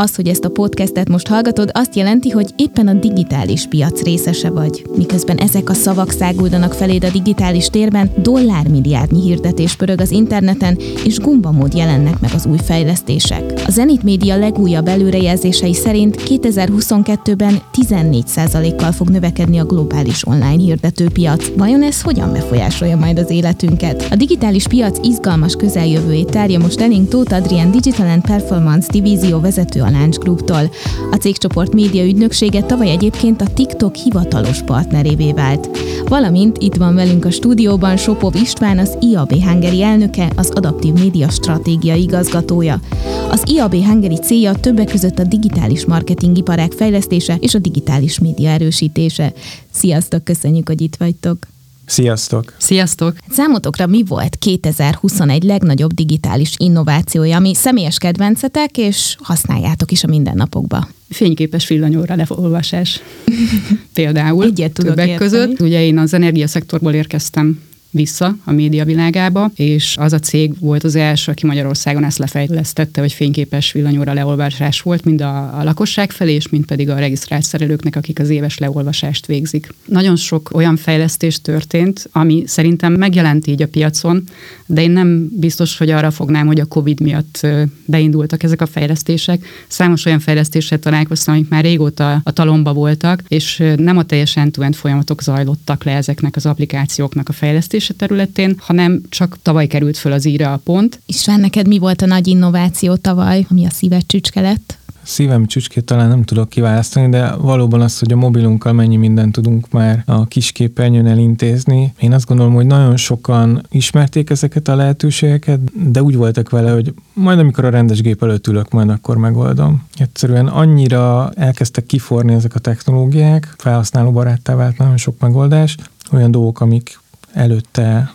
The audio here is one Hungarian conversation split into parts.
Az, hogy ezt a podcastet most hallgatod, azt jelenti, hogy éppen a digitális piac részese vagy. Miközben ezek a szavak száguldanak feléd a digitális térben, dollármilliárdnyi hirdetés pörög az interneten, és gumbamód jelennek meg az új fejlesztések. A Zenit Média legújabb előrejelzései szerint 2022-ben 14%-kal fog növekedni a globális online hirdetőpiac. Vajon ez hogyan befolyásolja majd az életünket? A digitális piac izgalmas közeljövőjét tárja most elénk Tóth Adrian Digital and Performance divízió vezető a Launch Group-tól. A cégcsoport média ügynöksége tavaly egyébként a TikTok hivatalos partnerévé vált. Valamint itt van velünk a stúdióban Sopov István, az IAB Hungary elnöke, az Adaptív Média Stratégia igazgatója. Az IAB Hungary célja többek között a digitális marketing iparág fejlesztése és a digitális média erősítése. Sziasztok, köszönjük, hogy itt vagytok! Sziasztok! Sziasztok! Számotokra mi volt 2021 legnagyobb digitális innovációja, ami személyes kedvencetek, és használjátok is a mindennapokba? Fényképes villanyóra leolvasás. Például Egyet tudok többek érteni. között. Ugye én az energiaszektorból érkeztem vissza a média világába, és az a cég volt az első, aki Magyarországon ezt lefejlesztette, hogy fényképes villanyóra leolvasás volt, mind a, a lakosság felé, és mind pedig a regisztrált szerelőknek, akik az éves leolvasást végzik. Nagyon sok olyan fejlesztés történt, ami szerintem megjelent így a piacon, de én nem biztos, hogy arra fognám, hogy a COVID miatt beindultak ezek a fejlesztések. Számos olyan fejlesztéssel találkoztam, amik már régóta a talomba voltak, és nem a teljesen end folyamatok zajlottak le ezeknek az applikációknak a fejlesztése területén, hanem csak tavaly került föl az íre a pont. István, neked mi volt a nagy innováció tavaly, ami a szíved csücske lett? Szívem csücskét talán nem tudok kiválasztani, de valóban az, hogy a mobilunkkal mennyi mindent tudunk már a kisképernyőn elintézni. Én azt gondolom, hogy nagyon sokan ismerték ezeket a lehetőségeket, de úgy voltak vele, hogy majd amikor a rendes gép előtt ülök, majd akkor megoldom. Egyszerűen annyira elkezdtek kiforni ezek a technológiák, felhasználó baráttá vált nagyon sok megoldás, olyan dolgok, amik előtte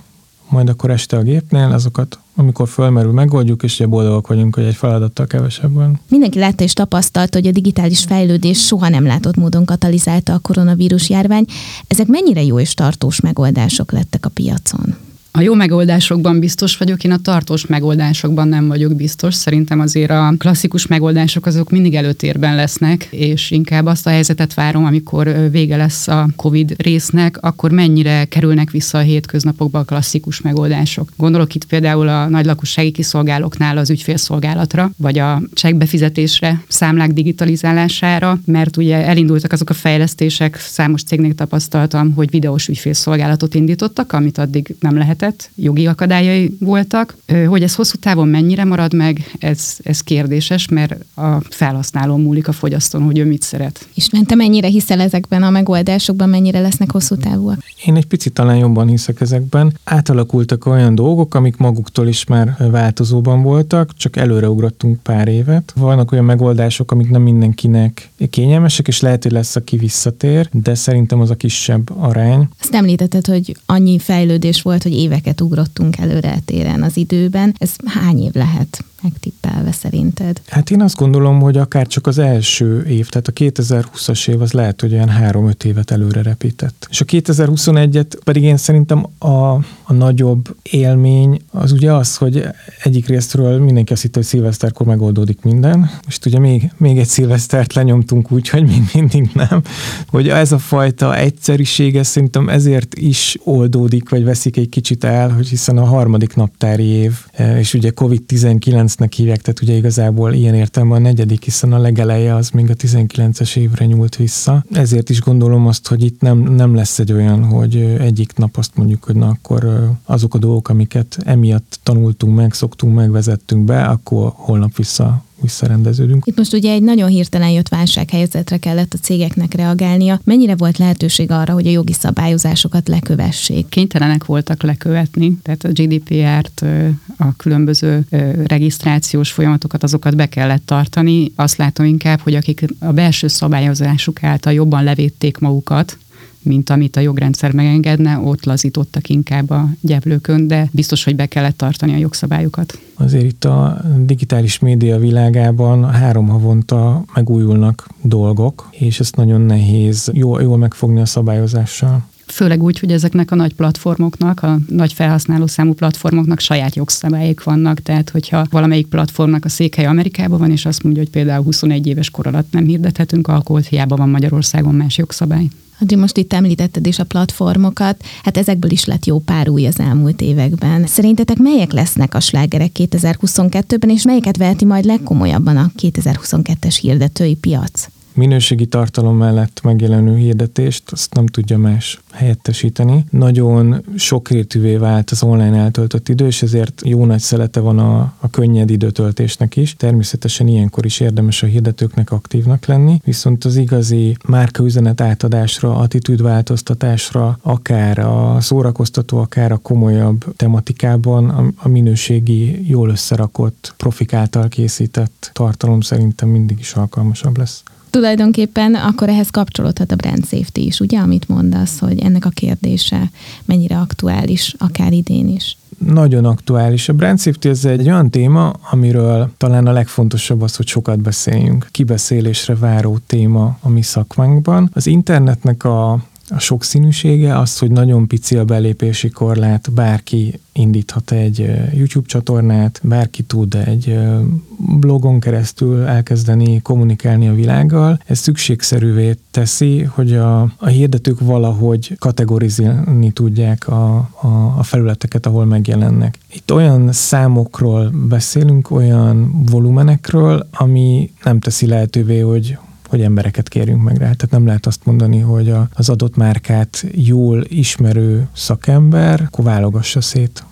majd akkor este a gépnél, azokat amikor fölmerül, megoldjuk, és ugye boldogok vagyunk, hogy egy feladattal kevesebben. Mindenki látta és tapasztalta, hogy a digitális fejlődés soha nem látott módon katalizálta a koronavírus járvány. Ezek mennyire jó és tartós megoldások lettek a piacon? A jó megoldásokban biztos vagyok, én a tartós megoldásokban nem vagyok biztos. Szerintem azért a klasszikus megoldások azok mindig előtérben lesznek, és inkább azt a helyzetet várom, amikor vége lesz a COVID résznek, akkor mennyire kerülnek vissza a hétköznapokba a klasszikus megoldások. Gondolok itt például a nagy lakossági kiszolgálóknál az ügyfélszolgálatra, vagy a csekkbefizetésre, számlák digitalizálására, mert ugye elindultak azok a fejlesztések, számos cégnél tapasztaltam, hogy videós ügyfélszolgálatot indítottak, amit addig nem lehetett, jogi akadályai voltak. Hogy ez hosszú távon mennyire marad meg, ez, ez kérdéses, mert a felhasználó múlik a fogyasztón, hogy ő mit szeret. István, te mennyire hiszel ezekben a megoldásokban, mennyire lesznek hosszú távúak? Én egy picit talán jobban hiszek ezekben. Átalakultak olyan dolgok, amik maguktól is már változóban voltak, csak előreugrottunk pár évet. Vannak olyan megoldások, amik nem mindenkinek kényelmesek, és lehet, hogy lesz, aki visszatér, de szerintem az a kisebb arány. Azt említetted, hogy annyi fejlődés volt, hogy éveket ugrottunk előre téren az időben. Ez hány év lehet megtippelve szerinted? Hát én azt gondolom, hogy akár csak az első év, tehát a 2020-as év az lehet, hogy olyan 3-5 évet előre repített. És a 2021-et pedig én szerintem a, a nagyobb élmény az ugye az, hogy egyik részről mindenki azt hitte, hogy szilveszterkor megoldódik minden, és ugye még, még egy szilvesztert lenyomtunk úgy, hogy még mindig nem, hogy ez a fajta egyszerűsége szerintem ezért is oldódik, vagy veszik egy kicsit el, hogy hiszen a harmadik naptári év, eh, és ugye COVID-19-nek hívják, tehát ugye igazából ilyen értelemben a negyedik, hiszen a legeleje az még a 19-es évre nyúlt vissza. Ezért is gondolom azt, hogy itt nem, nem lesz egy olyan, hogy egyik nap azt mondjuk, hogy na akkor azok a dolgok, amiket emiatt tanultunk meg, szoktunk meg, vezettünk be, akkor holnap vissza visszarendeződünk. Itt most ugye egy nagyon hirtelen jött válsághelyzetre kellett a cégeknek reagálnia. Mennyire volt lehetőség arra, hogy a jogi szabályozásokat lekövessék? Kénytelenek voltak lekövetni, tehát a GDPR-t, a különböző regisztrációs folyamatokat, azokat be kellett tartani. Azt látom inkább, hogy akik a belső szabályozásuk által jobban levédték magukat, mint amit a jogrendszer megengedne, ott lazítottak inkább a gyevlőkön, de biztos, hogy be kellett tartani a jogszabályokat. Azért itt a digitális média világában három havonta megújulnak dolgok, és ezt nagyon nehéz jól, jól megfogni a szabályozással. Főleg úgy, hogy ezeknek a nagy platformoknak, a nagy felhasználó számú platformoknak saját jogszabályok vannak, tehát hogyha valamelyik platformnak a székhely Amerikában van, és azt mondja, hogy például 21 éves kor alatt nem hirdethetünk alkoholt, hiába van Magyarországon más jogszabály. Adri, most itt említetted is a platformokat, hát ezekből is lett jó pár új az elmúlt években. Szerintetek melyek lesznek a slágerek 2022-ben, és melyeket veheti majd legkomolyabban a 2022-es hirdetői piac? Minőségi tartalom mellett megjelenő hirdetést, azt nem tudja más helyettesíteni. Nagyon sokrétűvé vált az online eltöltött idő, és ezért jó nagy szelete van a, a könnyed időtöltésnek is. Természetesen ilyenkor is érdemes a hirdetőknek aktívnak lenni, viszont az igazi márkaüzenet átadásra, attitűdváltoztatásra, akár a szórakoztató, akár a komolyabb tematikában a, a minőségi, jól összerakott, profik által készített tartalom szerintem mindig is alkalmasabb lesz tulajdonképpen akkor ehhez kapcsolódhat a brand safety is, ugye, amit mondasz, hogy ennek a kérdése mennyire aktuális, akár idén is. Nagyon aktuális. A brand safety ez egy olyan téma, amiről talán a legfontosabb az, hogy sokat beszéljünk. Kibeszélésre váró téma a mi szakmánkban. Az internetnek a a sokszínűsége, az, hogy nagyon pici a belépési korlát, bárki indíthat egy YouTube csatornát, bárki tud egy blogon keresztül elkezdeni kommunikálni a világgal. Ez szükségszerűvé teszi, hogy a, a hirdetők valahogy kategorizálni tudják a, a, a felületeket, ahol megjelennek. Itt olyan számokról beszélünk, olyan volumenekről, ami nem teszi lehetővé, hogy hogy embereket kérjünk meg rá. Tehát nem lehet azt mondani, hogy a, az adott márkát jól ismerő szakember akkor szét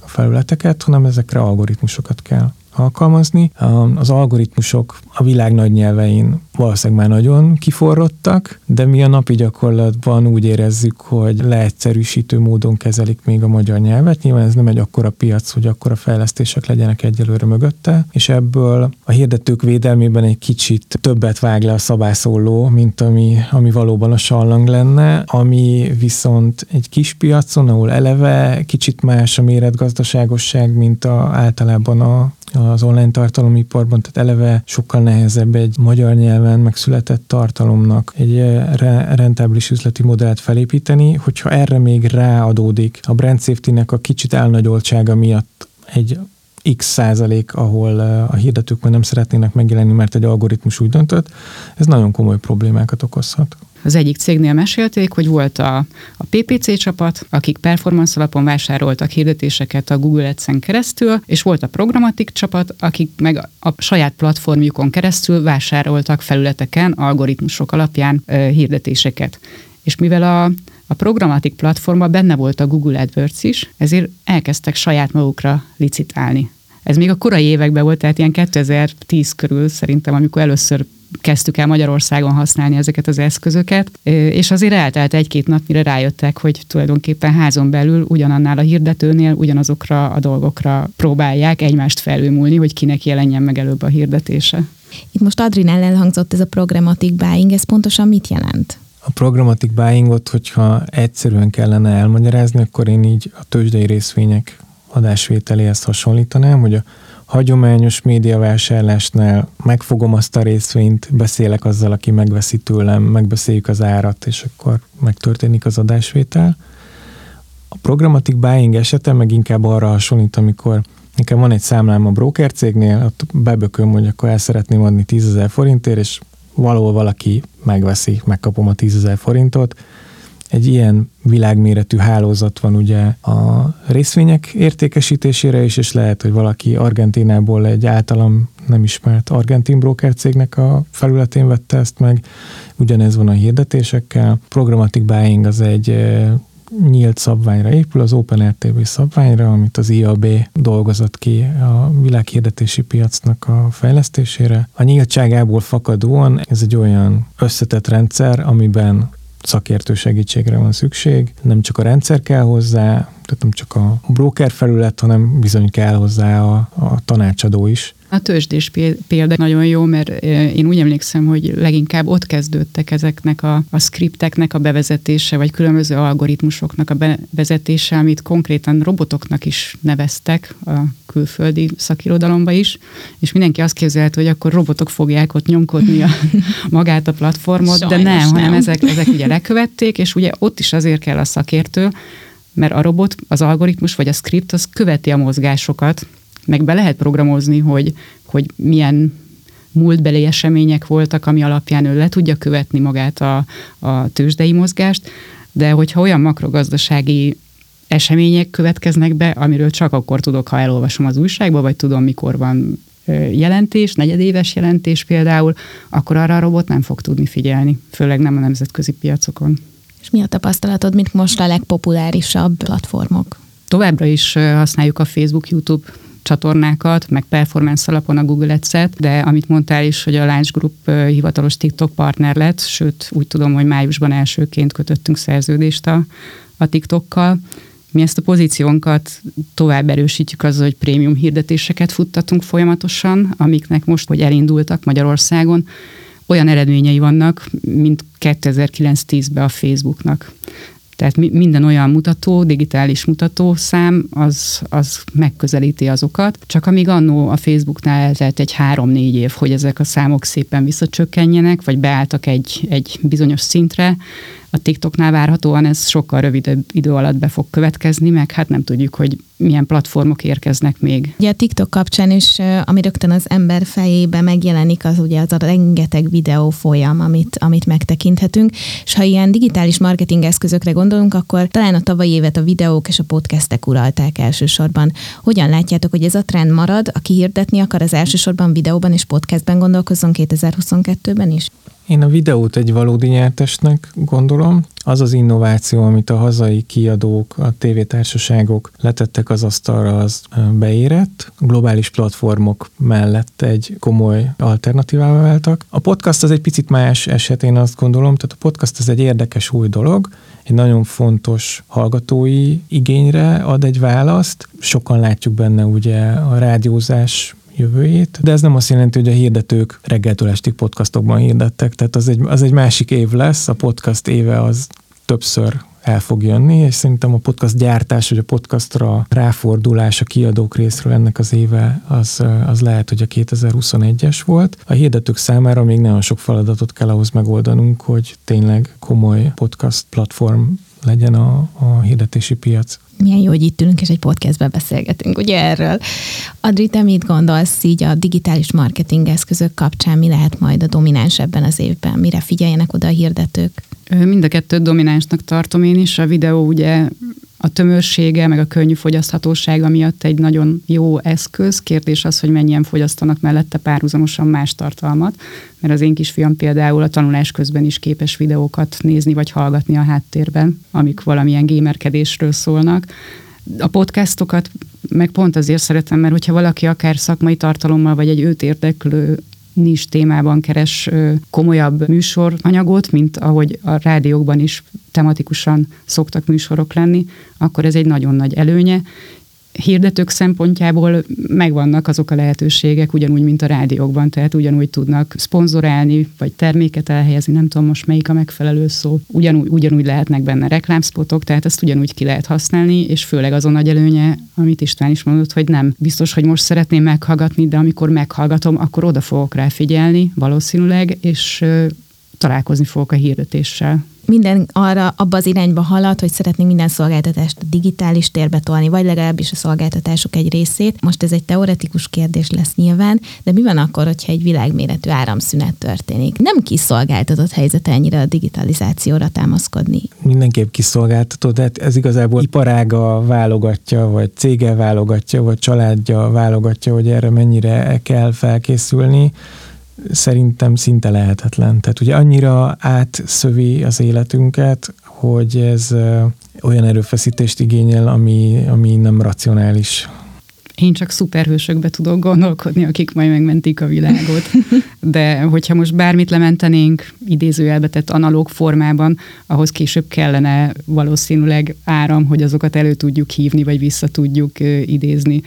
a felületeket, hanem ezekre algoritmusokat kell alkalmazni. Az algoritmusok a világ nagy nyelvein valószínűleg már nagyon kiforrottak, de mi a napi gyakorlatban úgy érezzük, hogy leegyszerűsítő módon kezelik még a magyar nyelvet. Nyilván ez nem egy akkora piac, hogy akkora fejlesztések legyenek egyelőre mögötte, és ebből a hirdetők védelmében egy kicsit többet vág le a szabászóló, mint ami, ami valóban a sallang lenne, ami viszont egy kis piacon, ahol eleve kicsit más a méretgazdaságosság, mint a, általában a, az online tartalomiparban, tehát eleve sokkal nehezebb egy magyar nyelven megszületett tartalomnak egy eh, rentábilis üzleti modellt felépíteni, hogyha erre még ráadódik a brand safety-nek a kicsit elnagyoltsága miatt egy x százalék, ahol eh, a hirdetők már nem szeretnének megjelenni, mert egy algoritmus úgy döntött, ez nagyon komoly problémákat okozhat. Az egyik cégnél mesélték, hogy volt a, a PPC csapat, akik performance alapon vásároltak hirdetéseket a Google Ads-en keresztül, és volt a programatik csapat, akik meg a saját platformjukon keresztül vásároltak felületeken algoritmusok alapján ö, hirdetéseket. És mivel a, a programatik platformban benne volt a Google AdWords is, ezért elkezdtek saját magukra licitálni. Ez még a korai években volt, tehát ilyen 2010 körül szerintem, amikor először kezdtük el Magyarországon használni ezeket az eszközöket, és azért eltelt egy-két nap, mire rájöttek, hogy tulajdonképpen házon belül ugyanannál a hirdetőnél ugyanazokra a dolgokra próbálják egymást felülmúlni, hogy kinek jelenjen meg előbb a hirdetése. Itt most Adrinál elhangzott ez a programmatic buying, ez pontosan mit jelent? A programmatic buyingot, hogyha egyszerűen kellene elmagyarázni, akkor én így a tőzsdei részvények adásvételéhez hasonlítanám, hogy a hagyományos médiavásárlásnál megfogom azt a részvényt, beszélek azzal, aki megveszi tőlem, megbeszéljük az árat, és akkor megtörténik az adásvétel. A programatic buying esete meg inkább arra hasonlít, amikor nekem van egy számlám a broker cégnél, ott bebököm, hogy akkor el szeretném adni 10 ezer forintért, és valahol valaki megveszi, megkapom a 10 ezer forintot, egy ilyen világméretű hálózat van ugye a részvények értékesítésére is, és lehet, hogy valaki Argentinából egy általam nem ismert argentin broker cégnek a felületén vette ezt meg. Ugyanez van a hirdetésekkel. Programmatic buying az egy eh, nyílt szabványra épül, az OpenRTB szabványra, amit az IAB dolgozott ki a világhirdetési piacnak a fejlesztésére. A nyíltságából fakadóan ez egy olyan összetett rendszer, amiben szakértő segítségre van szükség. Nem csak a rendszer kell hozzá, tehát nem csak a broker felület, hanem bizony kell hozzá a, a tanácsadó is, A tőzsdés példa nagyon jó, mert én úgy emlékszem, hogy leginkább ott kezdődtek ezeknek a, a skripteknek a bevezetése, vagy különböző algoritmusoknak a bevezetése, amit konkrétan robotoknak is neveztek a külföldi szakirodalomba is, és mindenki azt képzelte, hogy akkor robotok fogják ott nyomkodni a, magát a platformot, Sajnos de nem, nem, hanem ezek, ezek ugye lekövették, és ugye ott is azért kell a szakértő, mert a robot, az algoritmus vagy a script az követi a mozgásokat, meg be lehet programozni, hogy, hogy milyen múltbeli események voltak, ami alapján ő le tudja követni magát a, a tőzsdei mozgást, de hogyha olyan makrogazdasági események következnek be, amiről csak akkor tudok, ha elolvasom az újságba, vagy tudom, mikor van jelentés, negyedéves jelentés például, akkor arra a robot nem fog tudni figyelni, főleg nem a nemzetközi piacokon. És mi a tapasztalatod, mint most a legpopulárisabb platformok? Továbbra is használjuk a Facebook, YouTube csatornákat, meg performance alapon a Google Ads-et, de amit mondtál is, hogy a Launch Group hivatalos TikTok partner lett, sőt úgy tudom, hogy májusban elsőként kötöttünk szerződést a, a TikTokkal. Mi ezt a pozíciónkat tovább erősítjük azzal, hogy prémium hirdetéseket futtatunk folyamatosan, amiknek most, hogy elindultak Magyarországon, olyan eredményei vannak, mint 2009-10-ben a Facebooknak. Tehát minden olyan mutató, digitális mutató szám, az, az megközelíti azokat. Csak amíg annó a Facebooknál eltelt egy három-négy év, hogy ezek a számok szépen visszacsökkenjenek, vagy beálltak egy, egy bizonyos szintre, a TikToknál várhatóan ez sokkal rövidebb idő alatt be fog következni, meg hát nem tudjuk, hogy milyen platformok érkeznek még. Ugye a TikTok kapcsán is, ami rögtön az ember fejébe megjelenik, az ugye az a rengeteg videó folyam, amit, amit megtekinthetünk, és ha ilyen digitális marketing eszközökre gondolunk, akkor talán a tavalyi évet a videók és a podcastek uralták elsősorban. Hogyan látjátok, hogy ez a trend marad, aki hirdetni akar, az elsősorban videóban és podcastben gondolkozzon 2022-ben is? Én a videót egy valódi nyertesnek gondolom. Az az innováció, amit a hazai kiadók, a tévétársaságok letettek az asztalra, az beérett. Globális platformok mellett egy komoly alternatívával váltak. A podcast az egy picit más eset, én azt gondolom. Tehát a podcast az egy érdekes új dolog, egy nagyon fontos hallgatói igényre ad egy választ. Sokan látjuk benne ugye a rádiózás jövőjét, de ez nem azt jelenti, hogy a hirdetők reggeltől estig podcastokban hirdettek, tehát az egy, az egy másik év lesz, a podcast éve az többször el fog jönni, és szerintem a podcast gyártás, vagy a podcastra ráfordulás a kiadók részről ennek az éve, az, az lehet, hogy a 2021-es volt. A hirdetők számára még nagyon sok feladatot kell ahhoz megoldanunk, hogy tényleg komoly podcast platform legyen a, a hirdetési piac milyen jó, hogy itt ülünk és egy podcastben beszélgetünk, ugye erről. Adri, te mit gondolsz így a digitális marketing eszközök kapcsán, mi lehet majd a domináns ebben az évben, mire figyeljenek oda a hirdetők? Mind a kettőt dominánsnak tartom én is. A videó ugye a tömörsége, meg a könnyű fogyaszthatósága miatt egy nagyon jó eszköz. Kérdés az, hogy mennyien fogyasztanak mellette párhuzamosan más tartalmat, mert az én kisfiam például a tanulás közben is képes videókat nézni vagy hallgatni a háttérben, amik valamilyen gémerkedésről szólnak. A podcastokat meg pont azért szeretem, mert hogyha valaki akár szakmai tartalommal, vagy egy őt érdeklő nis témában keres komolyabb műsoranyagot, mint ahogy a rádiókban is tematikusan szoktak műsorok lenni, akkor ez egy nagyon nagy előnye, hirdetők szempontjából megvannak azok a lehetőségek, ugyanúgy, mint a rádiókban, tehát ugyanúgy tudnak szponzorálni, vagy terméket elhelyezni, nem tudom most melyik a megfelelő szó, ugyanúgy, ugyanúgy lehetnek benne reklámspotok, tehát ezt ugyanúgy ki lehet használni, és főleg az a nagy előnye, amit István is mondott, hogy nem biztos, hogy most szeretném meghallgatni, de amikor meghallgatom, akkor oda fogok rá figyelni valószínűleg, és találkozni fogok a hirdetéssel minden arra abba az irányba halad, hogy szeretnénk minden szolgáltatást digitális térbe tolni, vagy legalábbis a szolgáltatások egy részét. Most ez egy teoretikus kérdés lesz nyilván, de mi van akkor, hogyha egy világméretű áramszünet történik? Nem kiszolgáltatott helyzet ennyire a digitalizációra támaszkodni. Mindenképp kiszolgáltatott, de ez igazából iparága válogatja, vagy cége válogatja, vagy családja válogatja, hogy erre mennyire kell felkészülni szerintem szinte lehetetlen. Tehát ugye annyira átszövi az életünket, hogy ez olyan erőfeszítést igényel, ami, ami nem racionális. Én csak szuperhősökbe tudok gondolkodni, akik majd megmentik a világot. De hogyha most bármit lementenénk idézőjelbe tett analóg formában, ahhoz később kellene valószínűleg áram, hogy azokat elő tudjuk hívni, vagy vissza tudjuk idézni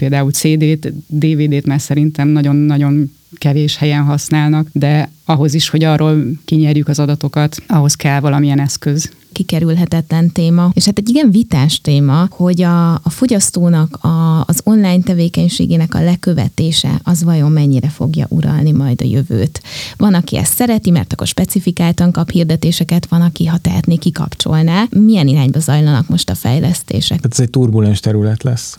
például CD-t, DVD-t már szerintem nagyon-nagyon kevés helyen használnak, de ahhoz is, hogy arról kinyerjük az adatokat, ahhoz kell valamilyen eszköz kikerülhetetlen téma, és hát egy igen vitás téma, hogy a, a fogyasztónak a, az online tevékenységének a lekövetése az vajon mennyire fogja uralni majd a jövőt. Van, aki ezt szereti, mert akkor specifikáltan kap hirdetéseket, van, aki ha tehetné, kikapcsolná. Milyen irányba zajlanak most a fejlesztések? Tehát ez egy turbulens terület lesz.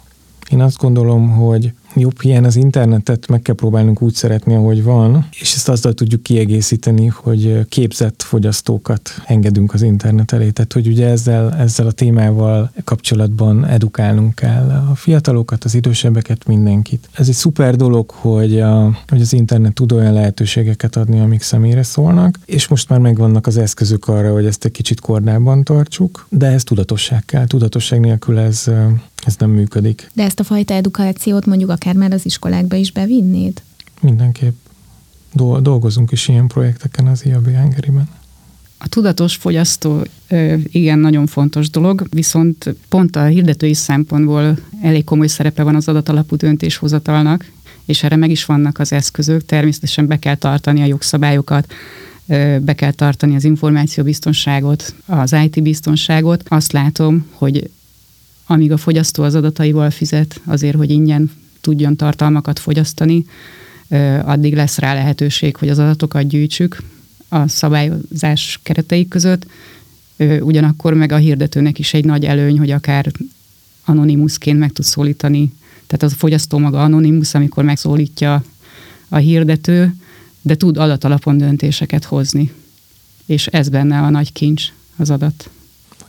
Én azt gondolom, hogy jobb ilyen az internetet meg kell próbálnunk úgy szeretni, ahogy van, és ezt azzal tudjuk kiegészíteni, hogy képzett fogyasztókat engedünk az internet elé. Tehát, hogy ugye ezzel, ezzel a témával kapcsolatban edukálnunk kell a fiatalokat, az idősebbeket, mindenkit. Ez egy szuper dolog, hogy, a, hogy az internet tud olyan lehetőségeket adni, amik személyre szólnak, és most már megvannak az eszközök arra, hogy ezt egy kicsit kordában tartsuk, de ez tudatosság kell. Tudatosság nélkül ez, ez nem működik. De ezt a fajta edukációt mondjuk akár már az iskolákba is bevinnéd? Mindenképp. Dolgozunk is ilyen projekteken az IAB Hungary-ben. A tudatos fogyasztó igen, nagyon fontos dolog, viszont pont a hirdetői szempontból elég komoly szerepe van az adatalapú döntéshozatalnak, és erre meg is vannak az eszközök. Természetesen be kell tartani a jogszabályokat, be kell tartani az információbiztonságot, az IT biztonságot. Azt látom, hogy amíg a fogyasztó az adataival fizet azért, hogy ingyen tudjon tartalmakat fogyasztani, addig lesz rá lehetőség, hogy az adatokat gyűjtsük a szabályozás keretei között, ugyanakkor meg a hirdetőnek is egy nagy előny, hogy akár anonimuszként meg tud szólítani, tehát az a fogyasztó maga anonimus, amikor megszólítja a hirdető, de tud adatalapon döntéseket hozni. És ez benne a nagy kincs, az adat.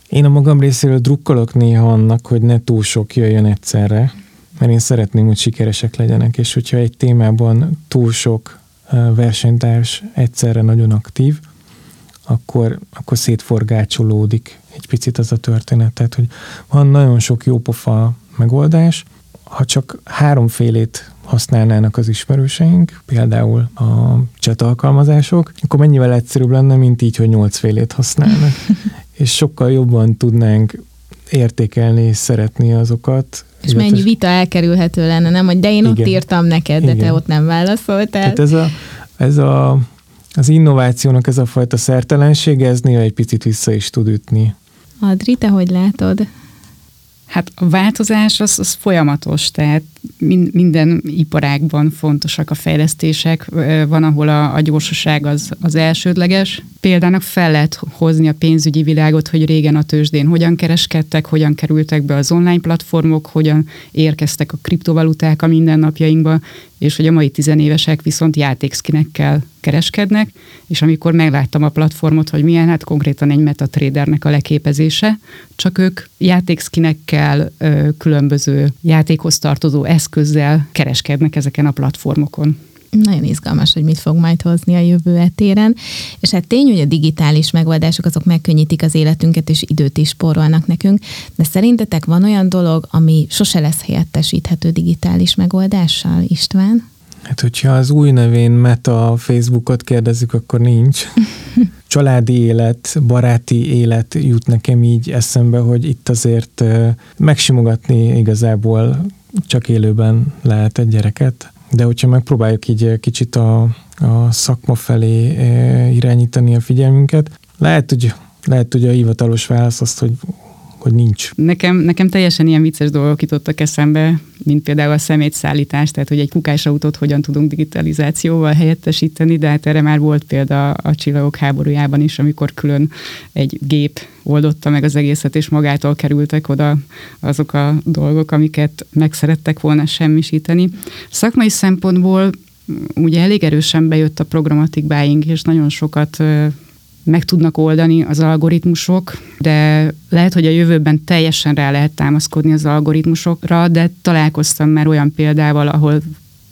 Én a magam részéről drukkolok néha annak, hogy ne túl sok jöjjön egyszerre, mert én szeretném, hogy sikeresek legyenek, és hogyha egy témában túl sok versenytárs egyszerre nagyon aktív, akkor, akkor szétforgácsolódik egy picit az a történet. Tehát, hogy van nagyon sok jópofa megoldás, ha csak háromfélét használnának az ismerőseink, például a chat alkalmazások, akkor mennyivel egyszerűbb lenne, mint így, hogy nyolcfélét használnak. és sokkal jobban tudnánk értékelni és szeretni azokat. És mennyi vita elkerülhető lenne, nem? Hogy de én igen. ott írtam neked, de igen. te ott nem válaszoltál. Tehát ez a, ez a, az innovációnak ez a fajta szertelensége, ez néha egy picit vissza is tud ütni. Adri, te hogy látod? Hát a változás az, az folyamatos, tehát minden iparágban fontosak a fejlesztések, van, ahol a, a gyorsaság az, az elsődleges. Példának fel lehet hozni a pénzügyi világot, hogy régen a tőzsdén hogyan kereskedtek, hogyan kerültek be az online platformok, hogyan érkeztek a kriptovaluták a mindennapjainkba, és hogy a mai tizenévesek viszont játékszkinekkel kereskednek, és amikor megláttam a platformot, hogy milyen, hát konkrétan egy metatradernek a leképezése, csak ők játékszkinekkel, különböző játékhoz tartozó eszközzel kereskednek ezeken a platformokon. Nagyon izgalmas, hogy mit fog majd hozni a jövő etéren. És hát tény, hogy a digitális megoldások azok megkönnyítik az életünket, és időt is spórolnak nekünk, de szerintetek van olyan dolog, ami sose lesz helyettesíthető digitális megoldással, István? Hát, hogyha az új nevén Meta Facebookot kérdezzük, akkor nincs. Családi élet, baráti élet jut nekem így eszembe, hogy itt azért megsimogatni igazából csak élőben lehet egy gyereket, de hogyha megpróbáljuk így kicsit a, a szakma felé irányítani a figyelmünket, lehet, hogy lehet, hogy a hivatalos válasz az, hogy hogy nincs. Nekem, nekem teljesen ilyen vicces dolgok jutottak eszembe, mint például a szemétszállítás, tehát hogy egy kukásautót hogyan tudunk digitalizációval helyettesíteni, de hát erre már volt példa a csillagok háborújában is, amikor külön egy gép oldotta meg az egészet, és magától kerültek oda azok a dolgok, amiket megszerettek volna semmisíteni. Szakmai szempontból ugye elég erősen bejött a programatic buying, és nagyon sokat meg tudnak oldani az algoritmusok, de lehet, hogy a jövőben teljesen rá lehet támaszkodni az algoritmusokra, de találkoztam már olyan példával, ahol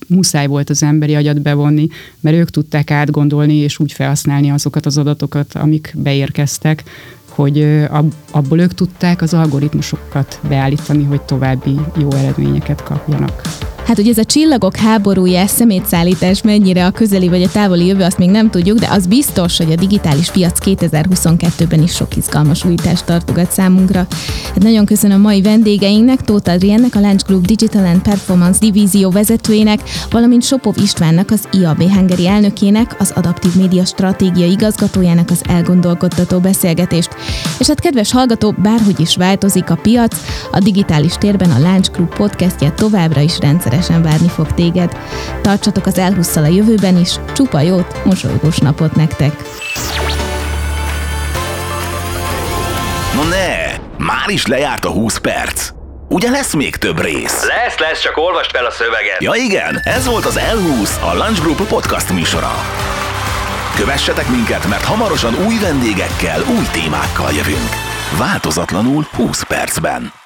muszáj volt az emberi agyat bevonni, mert ők tudták átgondolni és úgy felhasználni azokat az adatokat, amik beérkeztek, hogy abból ők tudták az algoritmusokat beállítani, hogy további jó eredményeket kapjanak. Hát, hogy ez a csillagok háborúja, szemétszállítás mennyire a közeli vagy a távoli jövő, azt még nem tudjuk, de az biztos, hogy a digitális piac 2022-ben is sok izgalmas újítást tartogat számunkra. Hát nagyon köszönöm mai vendégeinknek, Tóth Adriennek, a Lunch Group Digital and Performance divízió vezetőjének, valamint Sopov Istvánnak, az IAB Hungary elnökének, az Adaptív Média Stratégia igazgatójának az elgondolkodtató beszélgetést. És hát kedves hallgató, bárhogy is változik a piac, a digitális térben a Lunch Group podcastja továbbra is rendszeresen várni fog téged. Tartsatok az elhusszal a jövőben is, csupa jót, mosolygós napot nektek! No ne, már is lejárt a 20 perc. Ugye lesz még több rész? Lesz, lesz, csak olvast fel a szöveget. Ja igen, ez volt az L20, a Lunch Group podcast műsora. Kövessetek minket, mert hamarosan új vendégekkel, új témákkal jövünk. Változatlanul 20 percben.